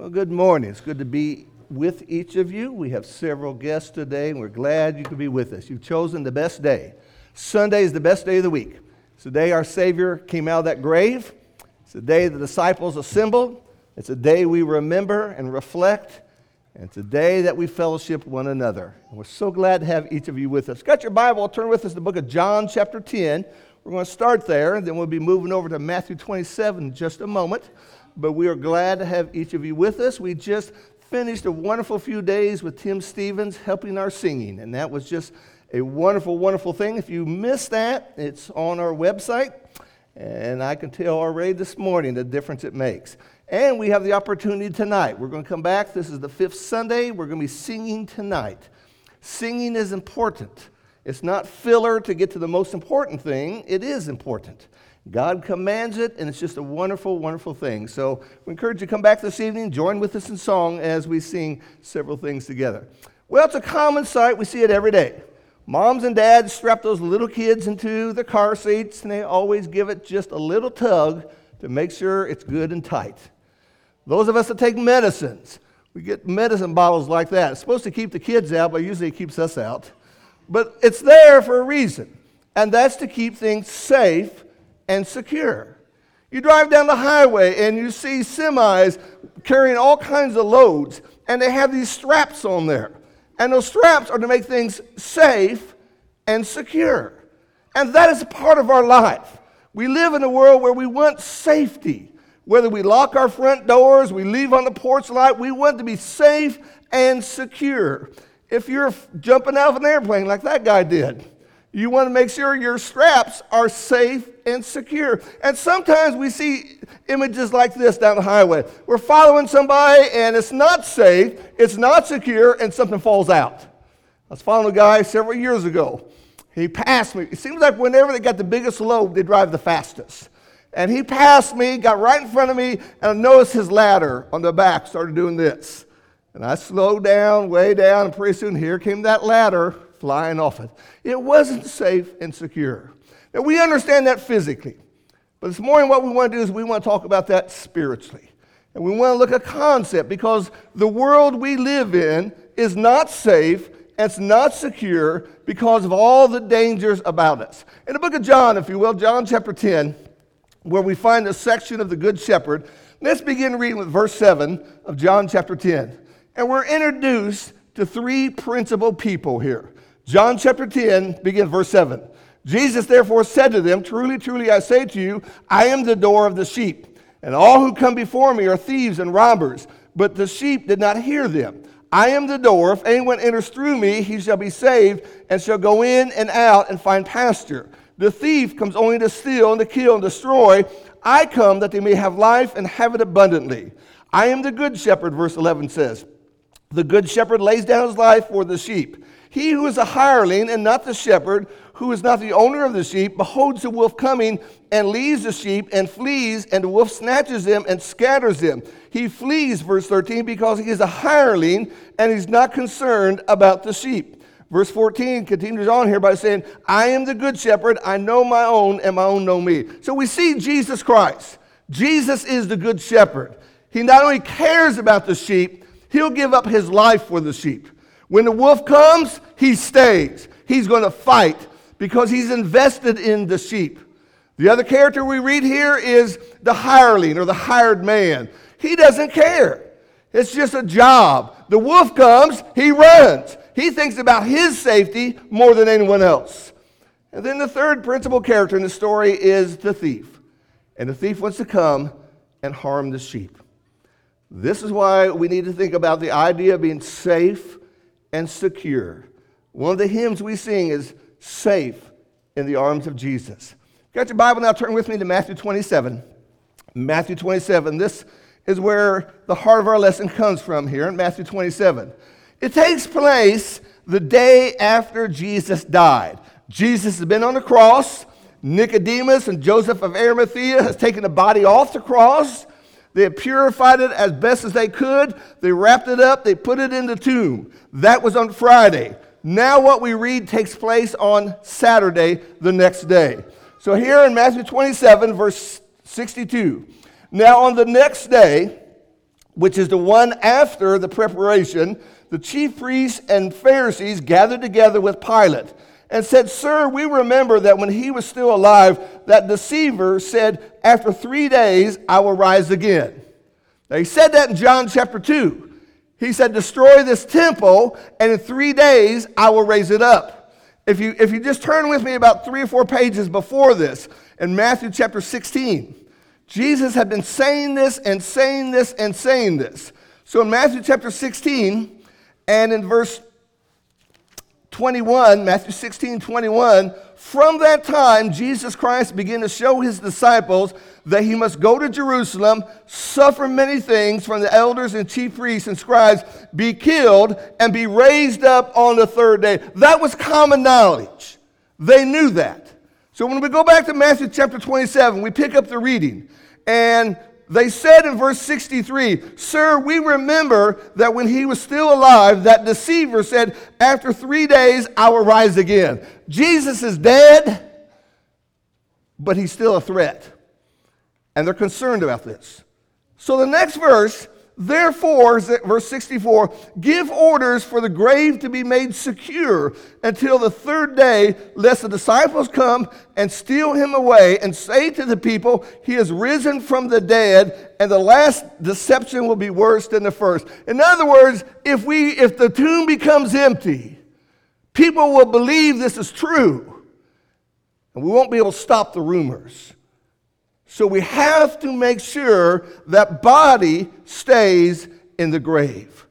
Well, good morning. It's good to be with each of you. We have several guests today, and we're glad you could be with us. You've chosen the best day. Sunday is the best day of the week. It's the day our Savior came out of that grave. It's the day the disciples assembled. It's a day we remember and reflect. And it's a day that we fellowship one another. And we're so glad to have each of you with us. Got your Bible? Turn with us to the book of John, chapter 10. We're going to start there, and then we'll be moving over to Matthew 27 in just a moment but we are glad to have each of you with us. We just finished a wonderful few days with Tim Stevens helping our singing, and that was just a wonderful, wonderful thing. If you missed that, it's on our website, and I can tell already this morning the difference it makes. And we have the opportunity tonight. We're going to come back. This is the fifth Sunday. We're going to be singing tonight. Singing is important. It's not filler to get to the most important thing, it is important. God commands it, and it's just a wonderful, wonderful thing. So we encourage you to come back this evening, join with us in song as we sing several things together. Well, it's a common sight. We see it every day. Moms and dads strap those little kids into the car seats, and they always give it just a little tug to make sure it's good and tight. Those of us that take medicines, we get medicine bottles like that. It's supposed to keep the kids out, but usually it keeps us out. But it's there for a reason, and that's to keep things safe and secure. You drive down the highway and you see semis carrying all kinds of loads, and they have these straps on there. And those straps are to make things safe and secure. And that is a part of our life. We live in a world where we want safety. Whether we lock our front doors, we leave on the porch light, we want to be safe and secure. If you're jumping out of an airplane like that guy did, you want to make sure your straps are safe and secure. And sometimes we see images like this down the highway. We're following somebody and it's not safe, it's not secure, and something falls out. I was following a guy several years ago. He passed me. It seems like whenever they got the biggest load, they drive the fastest. And he passed me, got right in front of me, and I noticed his ladder on the back started doing this. And I slowed down, way down, and pretty soon here came that ladder flying off it. It wasn't safe and secure. Now, we understand that physically. But this morning, what we want to do is we want to talk about that spiritually. And we want to look at concept because the world we live in is not safe and it's not secure because of all the dangers about us. In the book of John, if you will, John chapter 10, where we find a section of the Good Shepherd, let's begin reading with verse 7 of John chapter 10. And we're introduced to three principal people here. John chapter 10, begin verse 7. Jesus therefore said to them, Truly, truly, I say to you, I am the door of the sheep. And all who come before me are thieves and robbers, but the sheep did not hear them. I am the door. If anyone enters through me, he shall be saved and shall go in and out and find pasture. The thief comes only to steal and to kill and destroy. I come that they may have life and have it abundantly. I am the good shepherd, verse 11 says. The good shepherd lays down his life for the sheep. He who is a hireling and not the shepherd, who is not the owner of the sheep, beholds the wolf coming and leaves the sheep and flees, and the wolf snatches them and scatters them. He flees, verse 13, because he is a hireling and he's not concerned about the sheep. Verse 14 continues on here by saying, I am the good shepherd, I know my own, and my own know me. So we see Jesus Christ. Jesus is the good shepherd. He not only cares about the sheep, he'll give up his life for the sheep. When the wolf comes, he stays. He's going to fight because he's invested in the sheep. The other character we read here is the hireling or the hired man. He doesn't care. It's just a job. The wolf comes, he runs. He thinks about his safety more than anyone else. And then the third principal character in the story is the thief. And the thief wants to come and harm the sheep. This is why we need to think about the idea of being safe and secure. One of the hymns we sing is Safe in the Arms of Jesus. Got your Bible now? Turn with me to Matthew 27. Matthew 27. This is where the heart of our lesson comes from here in Matthew 27. It takes place the day after Jesus died. Jesus has been on the cross. Nicodemus and Joseph of Arimathea has taken the body off the cross. They purified it as best as they could. They wrapped it up. They put it in the tomb. That was on Friday. Now, what we read takes place on Saturday, the next day. So, here in Matthew 27, verse 62. Now, on the next day, which is the one after the preparation, the chief priests and Pharisees gathered together with Pilate and said, Sir, we remember that when he was still alive, that deceiver said, After three days I will rise again. Now, he said that in John chapter 2. He said, Destroy this temple, and in three days I will raise it up. If you, if you just turn with me about three or four pages before this, in Matthew chapter 16, Jesus had been saying this and saying this and saying this. So in Matthew chapter 16, and in verse 21, Matthew 16, 21, from that time, Jesus Christ began to show his disciples that he must go to Jerusalem, suffer many things from the elders and chief priests and scribes, be killed, and be raised up on the third day. That was common knowledge. They knew that. So when we go back to Matthew chapter 27, we pick up the reading. And they said in verse 63, Sir, we remember that when he was still alive, that deceiver said, After three days I will rise again. Jesus is dead, but he's still a threat. And they're concerned about this. So the next verse Therefore, verse 64, give orders for the grave to be made secure until the third day, lest the disciples come and steal him away and say to the people, He is risen from the dead, and the last deception will be worse than the first. In other words, if, we, if the tomb becomes empty, people will believe this is true, and we won't be able to stop the rumors. So we have to make sure that body stays in the grave.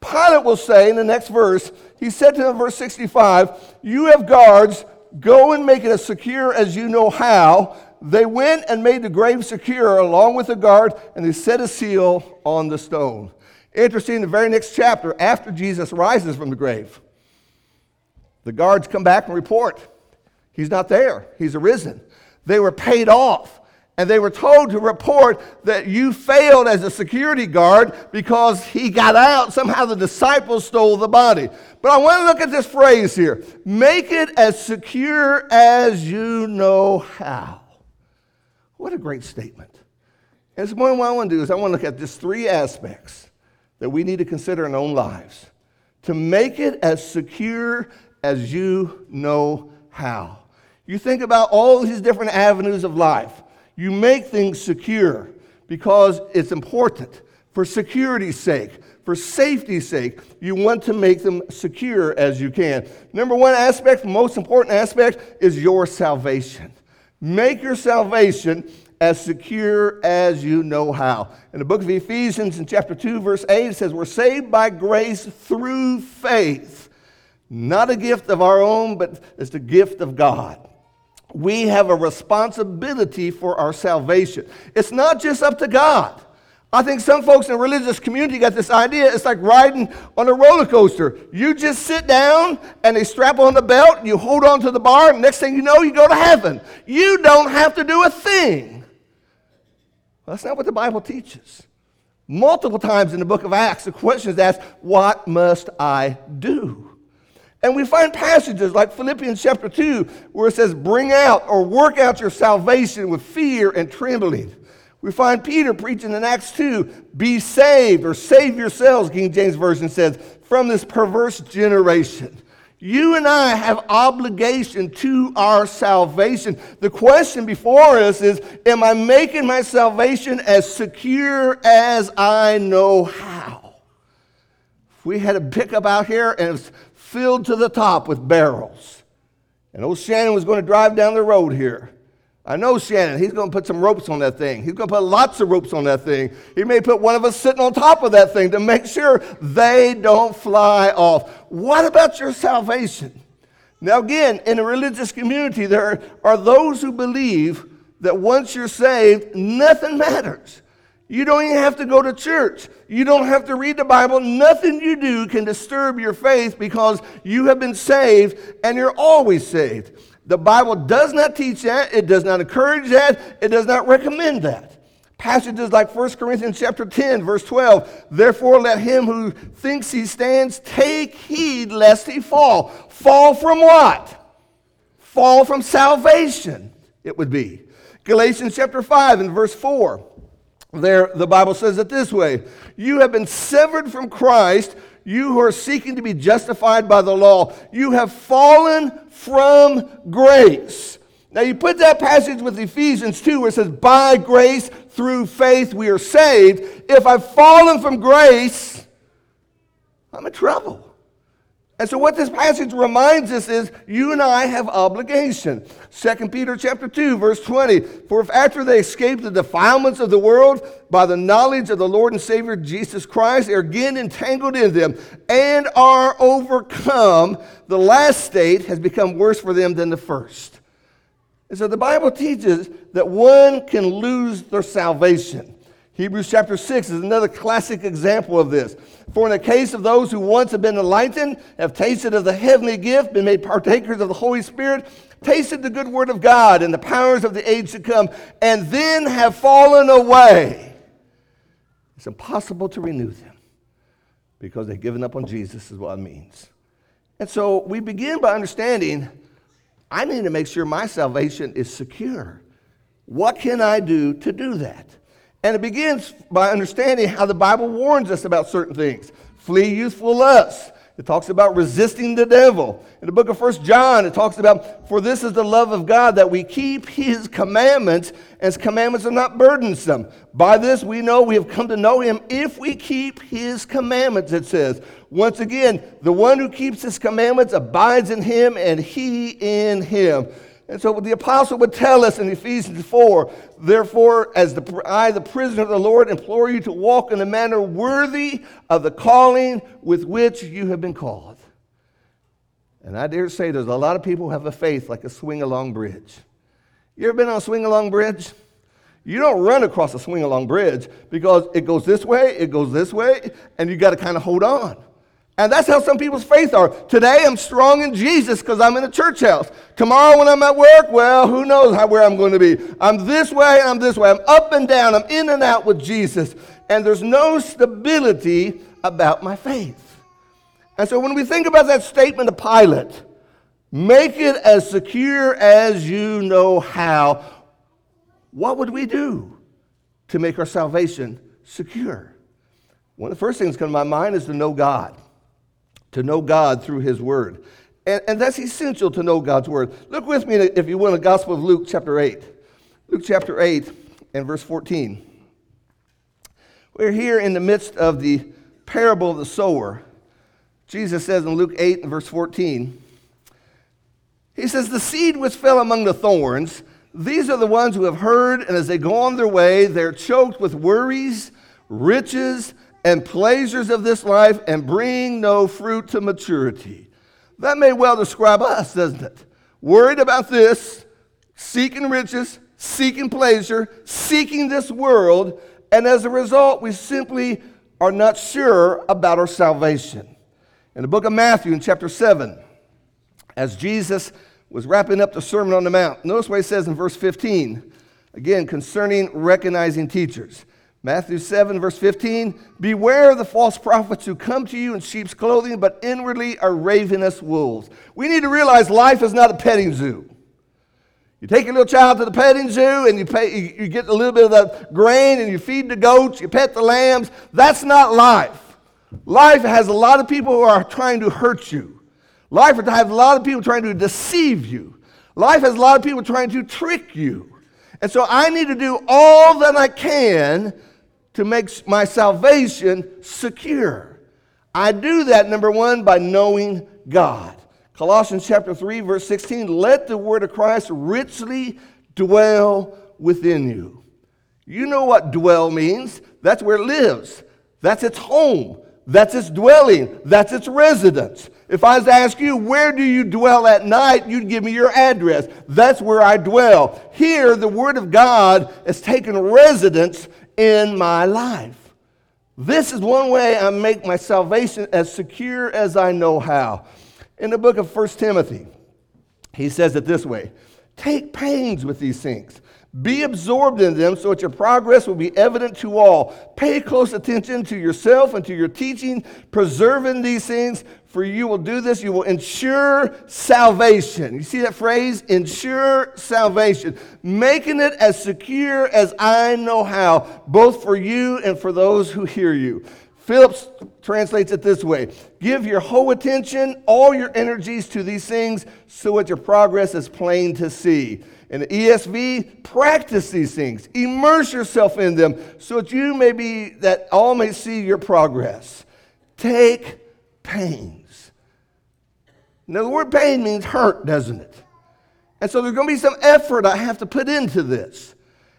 Pilate will say in the next verse, he said to them, verse 65, You have guards, go and make it as secure as you know how. They went and made the grave secure along with the guard, and they set a seal on the stone. Interesting, the very next chapter, after Jesus rises from the grave, the guards come back and report. He's not there, he's arisen. They were paid off and they were told to report that you failed as a security guard because he got out. Somehow the disciples stole the body. But I want to look at this phrase here make it as secure as you know how. What a great statement. And so what I want to do is I want to look at just three aspects that we need to consider in our own lives to make it as secure as you know how. You think about all these different avenues of life. You make things secure because it's important. For security's sake, for safety's sake, you want to make them secure as you can. Number one aspect, most important aspect, is your salvation. Make your salvation as secure as you know how. In the book of Ephesians, in chapter 2, verse 8, it says, We're saved by grace through faith, not a gift of our own, but it's the gift of God we have a responsibility for our salvation. It's not just up to God. I think some folks in the religious community got this idea. It's like riding on a roller coaster. You just sit down and they strap on the belt and you hold on to the bar, and next thing you know, you go to heaven. You don't have to do a thing. Well, that's not what the Bible teaches. Multiple times in the book of Acts, the question is asked, What must I do? And we find passages like Philippians chapter 2 where it says, Bring out or work out your salvation with fear and trembling. We find Peter preaching in Acts 2, Be saved or save yourselves, King James Version says, from this perverse generation. You and I have obligation to our salvation. The question before us is Am I making my salvation as secure as I know how? If we had a pickup out here and filled to the top with barrels. And old Shannon was going to drive down the road here. I know Shannon. He's going to put some ropes on that thing. He's going to put lots of ropes on that thing. He may put one of us sitting on top of that thing to make sure they don't fly off. What about your salvation? Now, again, in a religious community, there are those who believe that once you're saved, nothing matters. You don't even have to go to church. You don't have to read the Bible. Nothing you do can disturb your faith because you have been saved and you're always saved. The Bible does not teach that. It does not encourage that. It does not recommend that. Passages like 1 Corinthians chapter 10, verse 12. Therefore, let him who thinks he stands take heed lest he fall. Fall from what? Fall from salvation, it would be. Galatians chapter 5 and verse 4. There, the Bible says it this way You have been severed from Christ, you who are seeking to be justified by the law. You have fallen from grace. Now, you put that passage with Ephesians 2, where it says, By grace through faith we are saved. If I've fallen from grace, I'm in trouble. And so what this passage reminds us is you and I have obligation. 2 Peter chapter 2 verse 20, for if after they escape the defilements of the world by the knowledge of the Lord and Savior Jesus Christ, they are again entangled in them and are overcome, the last state has become worse for them than the first. And so the Bible teaches that one can lose their salvation. Hebrews chapter 6 is another classic example of this. For in the case of those who once have been enlightened, have tasted of the heavenly gift, been made partakers of the Holy Spirit, tasted the good word of God and the powers of the age to come, and then have fallen away, it's impossible to renew them because they've given up on Jesus, is what it means. And so we begin by understanding I need to make sure my salvation is secure. What can I do to do that? And it begins by understanding how the Bible warns us about certain things. Flee youthful lusts. It talks about resisting the devil. In the book of First John, it talks about, for this is the love of God, that we keep his commandments, as commandments are not burdensome. By this we know we have come to know him if we keep his commandments, it says. Once again, the one who keeps his commandments abides in him, and he in him. And so the apostle would tell us in Ephesians 4 Therefore, as the, I, the prisoner of the Lord, implore you to walk in a manner worthy of the calling with which you have been called. And I dare say there's a lot of people who have a faith like a swing along bridge. You ever been on a swing along bridge? You don't run across a swing along bridge because it goes this way, it goes this way, and you got to kind of hold on. And that's how some people's faith are. Today I'm strong in Jesus because I'm in a church house. Tomorrow when I'm at work, well, who knows how, where I'm going to be. I'm this way, I'm this way. I'm up and down, I'm in and out with Jesus. And there's no stability about my faith. And so when we think about that statement of Pilate, make it as secure as you know how, what would we do to make our salvation secure? One of the first things that come to my mind is to know God to know God through His Word. And, and that's essential to know God's Word. Look with me, if you will, the Gospel of Luke, chapter 8. Luke chapter 8 and verse 14. We're here in the midst of the parable of the sower. Jesus says in Luke 8 and verse 14, He says, The seed which fell among the thorns, these are the ones who have heard, and as they go on their way, they're choked with worries, riches, and pleasures of this life and bring no fruit to maturity. That may well describe us, doesn't it? Worried about this, seeking riches, seeking pleasure, seeking this world, and as a result, we simply are not sure about our salvation. In the book of Matthew, in chapter 7, as Jesus was wrapping up the Sermon on the Mount, notice what he says in verse 15, again, concerning recognizing teachers. Matthew 7, verse 15 Beware of the false prophets who come to you in sheep's clothing, but inwardly are ravenous wolves. We need to realize life is not a petting zoo. You take your little child to the petting zoo and you, pay, you get a little bit of the grain and you feed the goats, you pet the lambs. That's not life. Life has a lot of people who are trying to hurt you. Life has a lot of people trying to deceive you. Life has a lot of people trying to trick you. And so I need to do all that I can to make my salvation secure. I do that, number one, by knowing God. Colossians chapter 3, verse 16 let the word of Christ richly dwell within you. You know what dwell means. That's where it lives, that's its home, that's its dwelling, that's its residence. If I was to ask you, where do you dwell at night, you'd give me your address. That's where I dwell. Here, the Word of God has taken residence in my life. This is one way I make my salvation as secure as I know how. In the book of 1 Timothy, he says it this way Take pains with these things. Be absorbed in them so that your progress will be evident to all. Pay close attention to yourself and to your teaching, preserving these things, for you will do this. You will ensure salvation. You see that phrase? Ensure salvation. Making it as secure as I know how, both for you and for those who hear you. Phillips translates it this way Give your whole attention, all your energies to these things, so that your progress is plain to see. In the ESV, practice these things, immerse yourself in them, so that you may be, that all may see your progress. Take pains. Now, the word pain means hurt, doesn't it? And so there's going to be some effort I have to put into this.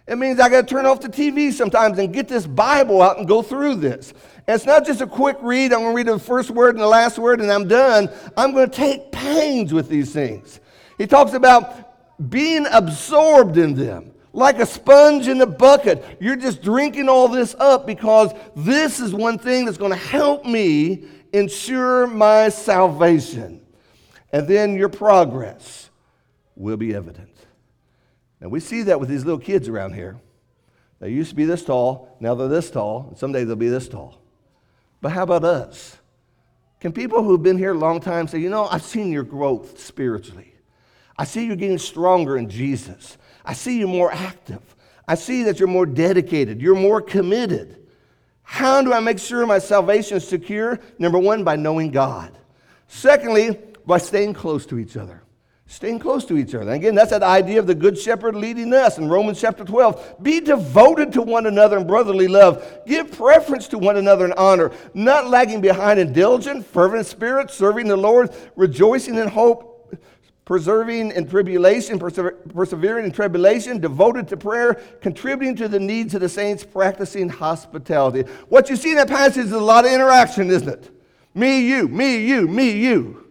It means I got to turn off the TV sometimes and get this Bible out and go through this. And it's not just a quick read. I'm going to read the first word and the last word and I'm done. I'm going to take pains with these things. He talks about being absorbed in them like a sponge in a bucket. You're just drinking all this up because this is one thing that's going to help me ensure my salvation. And then your progress will be evident. Now, we see that with these little kids around here. They used to be this tall, now they're this tall, and someday they'll be this tall. But how about us? Can people who've been here a long time say, you know, I've seen your growth spiritually. I see you're getting stronger in Jesus. I see you more active. I see that you're more dedicated. You're more committed. How do I make sure my salvation is secure? Number one, by knowing God. Secondly, by staying close to each other. Staying close to each other. And again, that's that idea of the Good Shepherd leading us in Romans chapter 12. Be devoted to one another in brotherly love. Give preference to one another in honor, not lagging behind in diligent, fervent spirit, serving the Lord, rejoicing in hope, preserving in tribulation, persevering in tribulation, devoted to prayer, contributing to the needs of the saints, practicing hospitality. What you see in that passage is a lot of interaction, isn't it? Me, you, me, you, me, you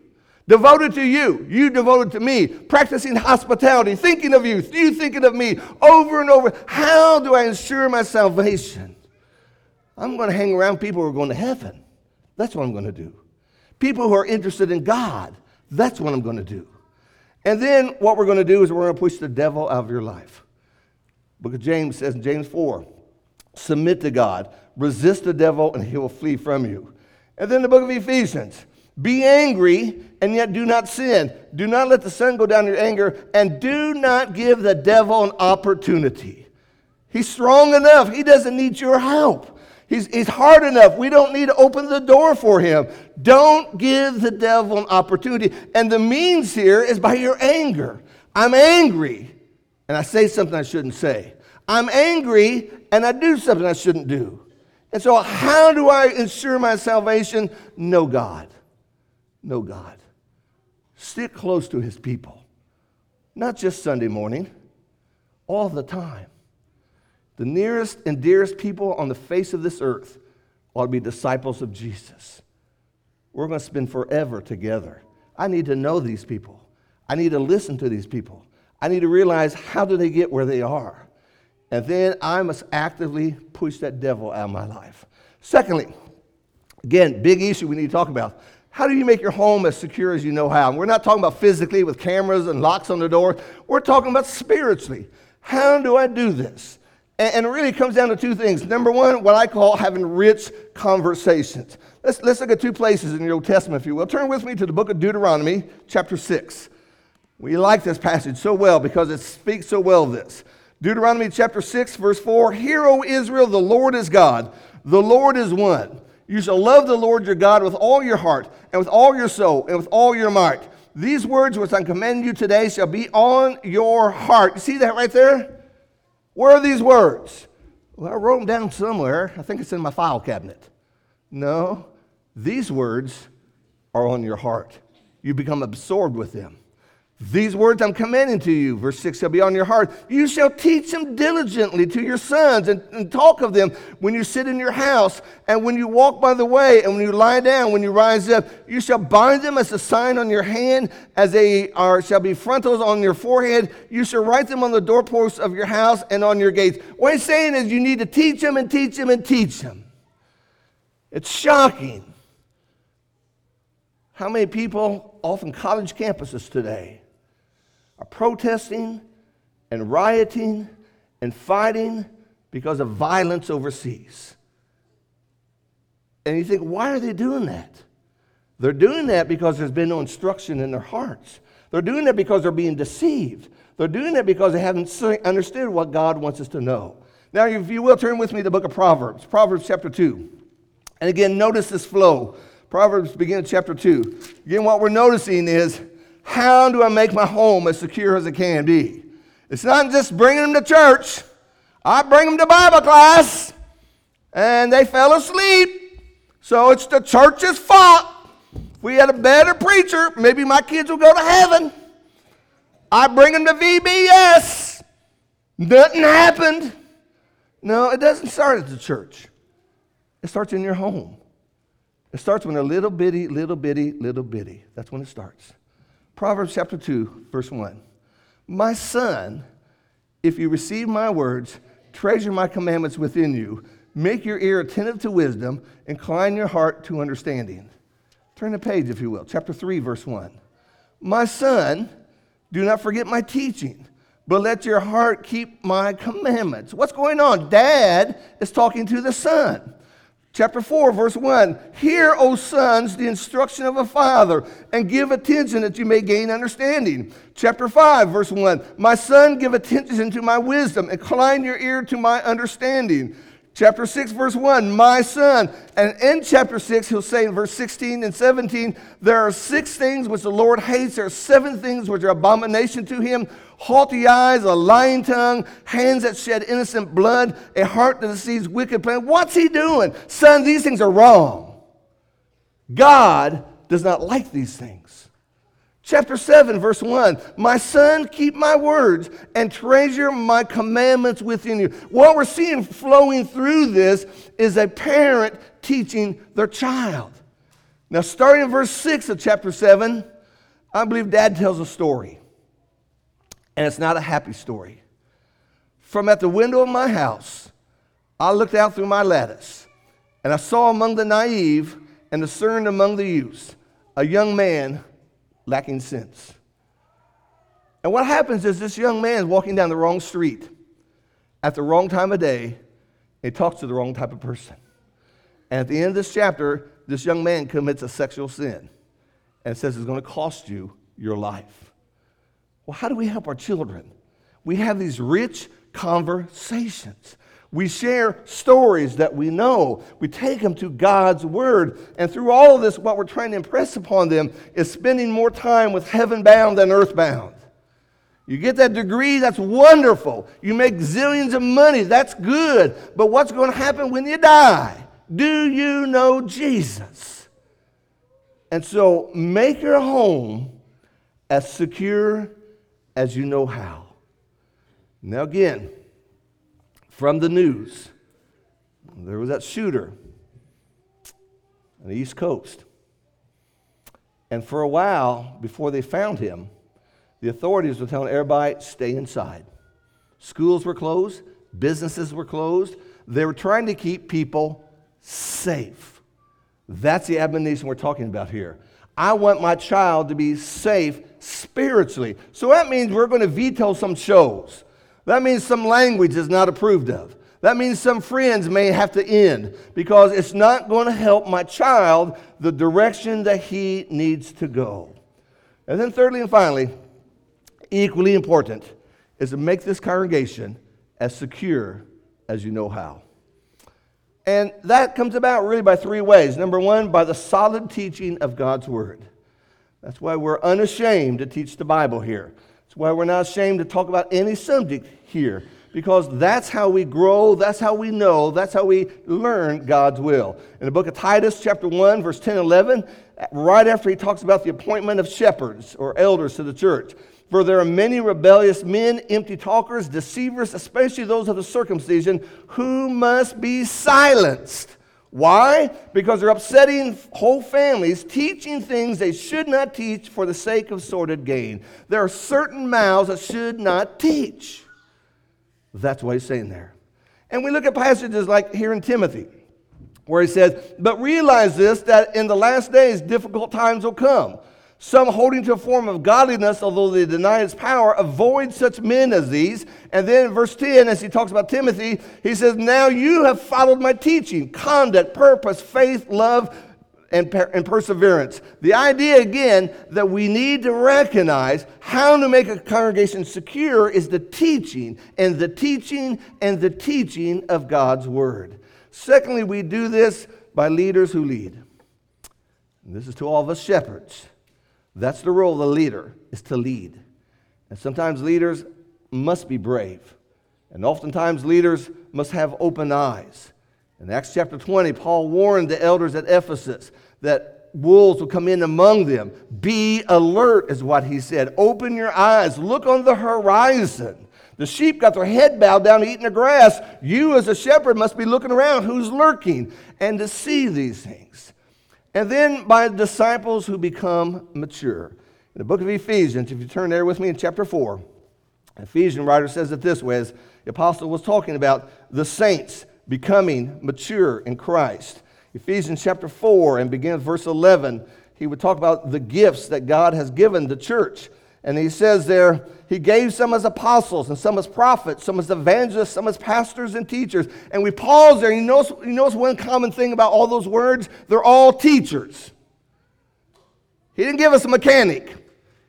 devoted to you, you devoted to me, practicing hospitality, thinking of you, you thinking of me over and over. How do I ensure my salvation? I'm going to hang around people who are going to heaven. That's what I'm going to do. People who are interested in God. That's what I'm going to do. And then what we're going to do is we're going to push the devil out of your life. Of James says in James 4 submit to God, resist the devil, and he will flee from you. And then the book of Ephesians be angry and yet do not sin. Do not let the sun go down in your anger, and do not give the devil an opportunity. He's strong enough, he doesn't need your help. He's, he's hard enough. We don't need to open the door for him. Don't give the devil an opportunity. And the means here is by your anger. I'm angry, and I say something I shouldn't say. I'm angry, and I do something I shouldn't do. And so, how do I ensure my salvation? Know God. Know God. Stick close to his people, not just Sunday morning, all the time. The nearest and dearest people on the face of this earth ought to be disciples of Jesus. We're going to spend forever together. I need to know these people. I need to listen to these people. I need to realize how do they get where they are. And then I must actively push that devil out of my life. Secondly, again, big issue we need to talk about how do you make your home as secure as you know how? And we're not talking about physically with cameras and locks on the door. We're talking about spiritually. How do I do this? And, it really comes down to two things. Number one, what I call having rich conversations. Let's, let's look at two places in the Old Testament, if you will. Turn with me to the book of Deuteronomy, chapter 6. We like this passage so well because it speaks so well of this. Deuteronomy chapter 6, verse 4 Hear, O Israel, the Lord is God, the Lord is one. You shall love the Lord your God with all your heart, and with all your soul, and with all your might. These words which I command you today shall be on your heart. You see that right there? Where are these words? Well, I wrote them down somewhere. I think it's in my file cabinet. No, these words are on your heart. You become absorbed with them. These words I'm commanding to you, verse 6 shall be on your heart. You shall teach them diligently to your sons and, and, talk of them when you sit in your house and when you walk by the way and when you lie down, when you rise up. You shall bind them as a sign on your hand, as they are, shall be frontals on your forehead. You shall write them on the doorposts of your house and on your gates. What he's saying is you need to teach them and teach them and teach them. It's shocking how many people, often college campuses today, are protesting and rioting and fighting because of violence overseas. And you think, why are they doing that? They're doing that because there's been no instruction in their hearts. They're doing that because they're being deceived. They're doing that because they haven't understood what God wants us to know. Now, if you will, turn with me to the book of Proverbs, Proverbs chapter 2. And again, notice this flow. Proverbs begin chapter 2. Again, what we're noticing is how do I make my home as secure as it can be? It's not just bringing them to church. I bring them to Bible class, and they fell asleep. So it's the church's fault. If we had a better preacher, maybe my kids will go to heaven. I bring them to VBS. Nothing happened. No, it doesn't start at the church. It starts in your home. It starts when a little bitty, little bitty, little bitty. That's when it starts. Proverbs chapter 2, verse 1. My son, if you receive my words, treasure my commandments within you, make your ear attentive to wisdom, incline your heart to understanding. Turn the page, if you will. Chapter 3, verse 1. My son, do not forget my teaching, but let your heart keep my commandments. What's going on? Dad is talking to the son. Chapter 4, verse 1 Hear, O sons, the instruction of a father, and give attention that you may gain understanding. Chapter 5, verse 1 My son, give attention to my wisdom, incline your ear to my understanding. Chapter 6, verse 1, my son. And in chapter 6, he'll say in verse 16 and 17, there are six things which the Lord hates. There are seven things which are abomination to him haughty eyes, a lying tongue, hands that shed innocent blood, a heart that deceives wicked plans. What's he doing? Son, these things are wrong. God does not like these things. Chapter 7, verse 1 My son, keep my words and treasure my commandments within you. What we're seeing flowing through this is a parent teaching their child. Now, starting in verse 6 of chapter 7, I believe dad tells a story. And it's not a happy story. From at the window of my house, I looked out through my lattice, and I saw among the naive and discerned among the youths a young man lacking sense. And what happens is this young man is walking down the wrong street at the wrong time of day. He talks to the wrong type of person. And at the end of this chapter, this young man commits a sexual sin and says it's going to cost you your life. Well, how do we help our children? We have these rich conversations. We share stories that we know. We take them to God's Word. And through all of this, what we're trying to impress upon them is spending more time with heaven bound than earth bound. You get that degree, that's wonderful. You make zillions of money, that's good. But what's going to happen when you die? Do you know Jesus? And so make your home as secure as you know how. Now, again, from the news. There was that shooter on the East Coast. And for a while, before they found him, the authorities were telling everybody, stay inside. Schools were closed, businesses were closed. They were trying to keep people safe. That's the admonition we're talking about here. I want my child to be safe spiritually. So that means we're going to veto some shows. That means some language is not approved of. That means some friends may have to end because it's not going to help my child the direction that he needs to go. And then, thirdly and finally, equally important is to make this congregation as secure as you know how. And that comes about really by three ways. Number one, by the solid teaching of God's Word. That's why we're unashamed to teach the Bible here. That's why we're not ashamed to talk about any subject here, because that's how we grow, that's how we know, that's how we learn God's will. In the book of Titus, chapter 1, verse 10 and 11, right after he talks about the appointment of shepherds or elders to the church, for there are many rebellious men, empty talkers, deceivers, especially those of the circumcision, who must be silenced why? Because they're upsetting whole families, teaching things they should not teach for the sake of sordid gain. There are certain mouths that should not teach. That's what he's saying there. And we look at passages like here in Timothy, where he says, But realize this, that in the last days difficult times will come. Some holding to a form of godliness, although they deny its power, avoid such men as these. And then in verse 10, as he talks about Timothy, he says, Now you have followed my teaching, conduct, purpose, faith, love, and, per- and perseverance. The idea, again, that we need to recognize how to make a congregation secure is the teaching, and the teaching, and the teaching of God's Word. Secondly, we do this by leaders who lead. And this is to all of us shepherds. That's the role of the leader, is to lead. And sometimes leaders must be brave. And oftentimes leaders must have open eyes. In Acts chapter 20, Paul warned the elders at Ephesus that wolves will come in among them. Be alert, is what he said. Open your eyes, look on the horizon. The sheep got their head bowed down eating the grass. You, as a shepherd, must be looking around who's lurking and to see these things and then by disciples who become mature. In the book of Ephesians, if you turn there with me in chapter 4, Ephesian writer says it this way as the apostle was talking about the saints becoming mature in Christ. Ephesians chapter 4 and begins verse 11, he would talk about the gifts that God has given the church. And he says there, he gave some as apostles and some as prophets, some as evangelists, some as pastors and teachers. And we pause there. You notice, you notice one common thing about all those words? They're all teachers. He didn't give us a mechanic.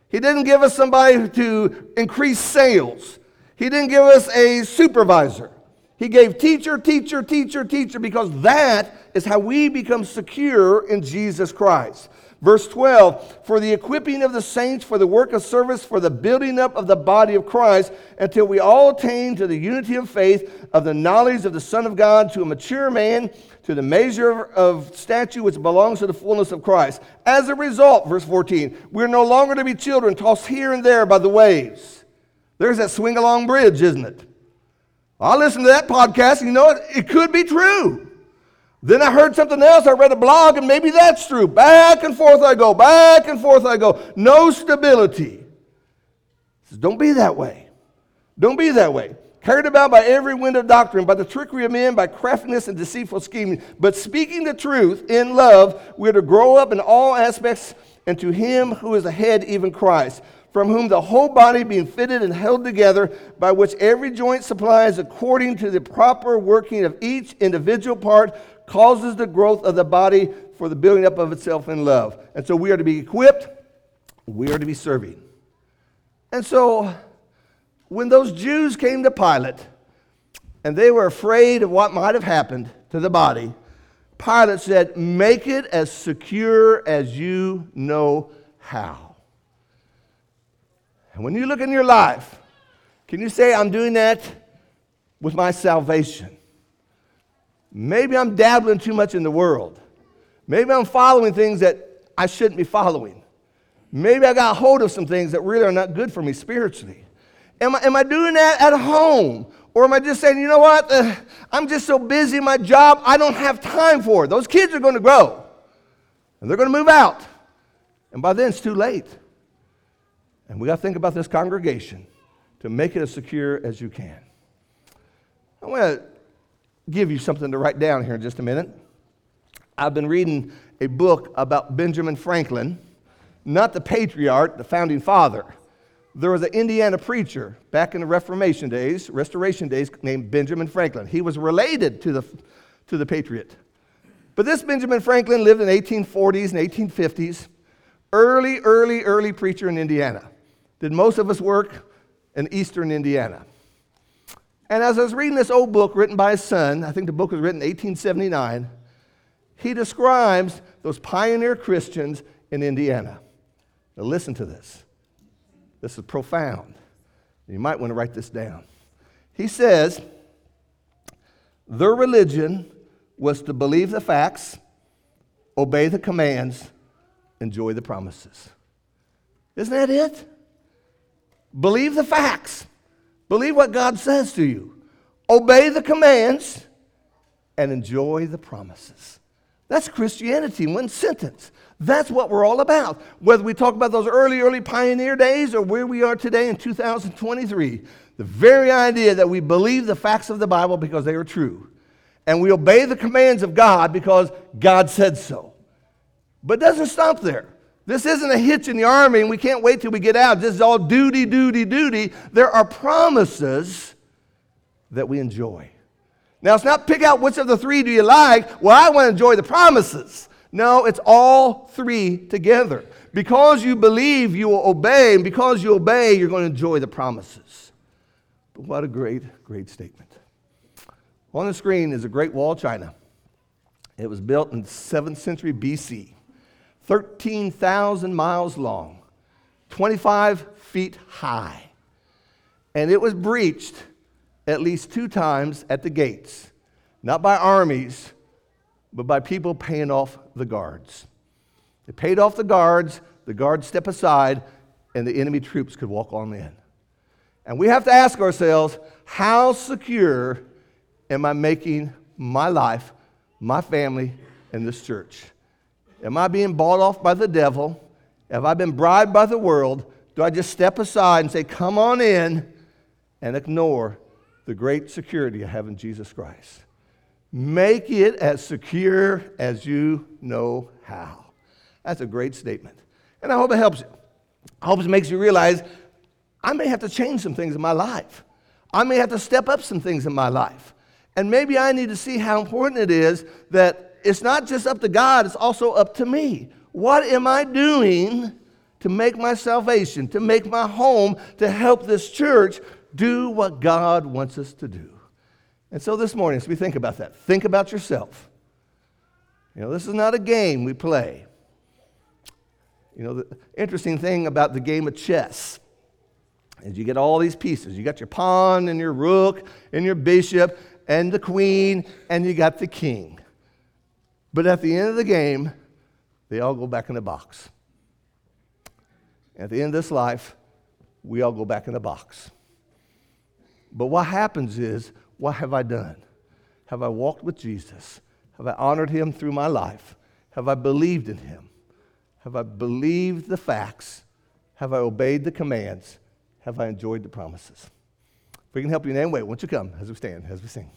He didn't give us somebody to increase sales. He didn't give us a supervisor. He gave teacher, teacher, teacher, teacher, because that is how we become secure in Jesus Christ. Verse 12, for the equipping of the saints for the work of service, for the building up of the body of Christ, until we all attain to the unity of faith, of the knowledge of the Son of God, to a mature man, to the measure of stature which belongs to the fullness of Christ. As a result, verse 14, we're no longer to be children tossed here and there by the waves. There's that swing along bridge, isn't it? I listened to that podcast, and you know what? It could be true. Then I heard something else. I read a blog, and maybe that's true. Back and forth I go, back and forth I go. No stability. Says, Don't be that way. Don't be that way. Carried about by every wind of doctrine, by the trickery of men, by craftiness and deceitful scheming. But speaking the truth in love, we're to grow up in all aspects and to Him who is the head, even Christ from whom the whole body being fitted and held together, by which every joint supplies according to the proper working of each individual part, causes the growth of the body for the building up of itself in love. And so we are to be equipped, we are to be serving. And so when those Jews came to Pilate and they were afraid of what might have happened to the body, Pilate said, Make it as secure as you know how. And when you look in your life, can you say, I'm doing that with my salvation? Maybe I'm dabbling too much in the world. Maybe I'm following things that I shouldn't be following. Maybe I got hold of some things that really are not good for me spiritually. Am I, am I doing that at home? Or am I just saying, you know what? Uh, I'm just so busy in my job, I don't have time for it. Those kids are going to grow and they're going to move out. And by then, it's too late. And we got to think about this congregation to make it as secure as you can. I want to give you something to write down here in just a minute. I've been reading a book about Benjamin Franklin, not the patriarch, the founding father. There was an Indiana preacher back in the Reformation days, Restoration days, named Benjamin Franklin. He was related to the, to the patriot. But this Benjamin Franklin lived in the 1840s and 1850s. Early, early, early preacher in Indiana. Did most of us work in eastern Indiana. And as I was reading this old book written by his son, I think the book was written in 1879, he describes those pioneer Christians in Indiana. Now, listen to this. This is profound. You might want to write this down. He says, their religion was to believe the facts, obey the commands, enjoy the promises. Isn't that it? Believe the facts. Believe what God says to you. Obey the commands and enjoy the promises. That's Christianity in one sentence. That's what we're all about. Whether we talk about those early, early pioneer days or where we are today in 2023, the very idea that we believe the facts of the Bible because they are true. And we obey the commands of God because God said so. But it doesn't stop there. This isn't a hitch in the army and we can't wait till we get out. This is all duty, duty, duty. There are promises that we enjoy. Now, it's not pick out which of the three do you like. Well, I want to enjoy the promises. No, it's all three together. Because you believe, you will obey, and because you obey, you're going to enjoy the promises. But what a great, great statement. On the screen is a Great Wall of China. It was built in 7th century BC, 13,000 miles long, 25 feet high. And it was breached at least two times at the gates, not by armies, but by people paying off the guards. They paid off the guards, the guards step aside, and the enemy troops could walk on in. And we have to ask ourselves how secure am I making my life, my family, and this church? Am I being bought off by the devil? Have I been bribed by the world? Do I just step aside and say, Come on in, and ignore the great security I have in Jesus Christ? Make it as secure as you know how. That's a great statement. And I hope it helps you. I hope it makes you realize I may have to change some things in my life. I may have to step up some things in my life. And maybe I need to see how important it is that it's not just up to God, it's also up to me. What am I doing to make my salvation, to make my home, to help this church do what God wants us to do? And so this morning, as we think about that, think about yourself. You know, this is not a game we play. You know, the interesting thing about the game of chess is you get all these pieces. You got your pawn and your rook and your bishop and the queen and you got the king. But at the end of the game, they all go back in the box. At the end of this life, we all go back in the box. But what happens is, what have I done? Have I walked with Jesus? Have I honored him through my life? Have I believed in him? Have I believed the facts? Have I obeyed the commands? Have I enjoyed the promises? If we can help you in any way, won't you come as we stand, as we sing?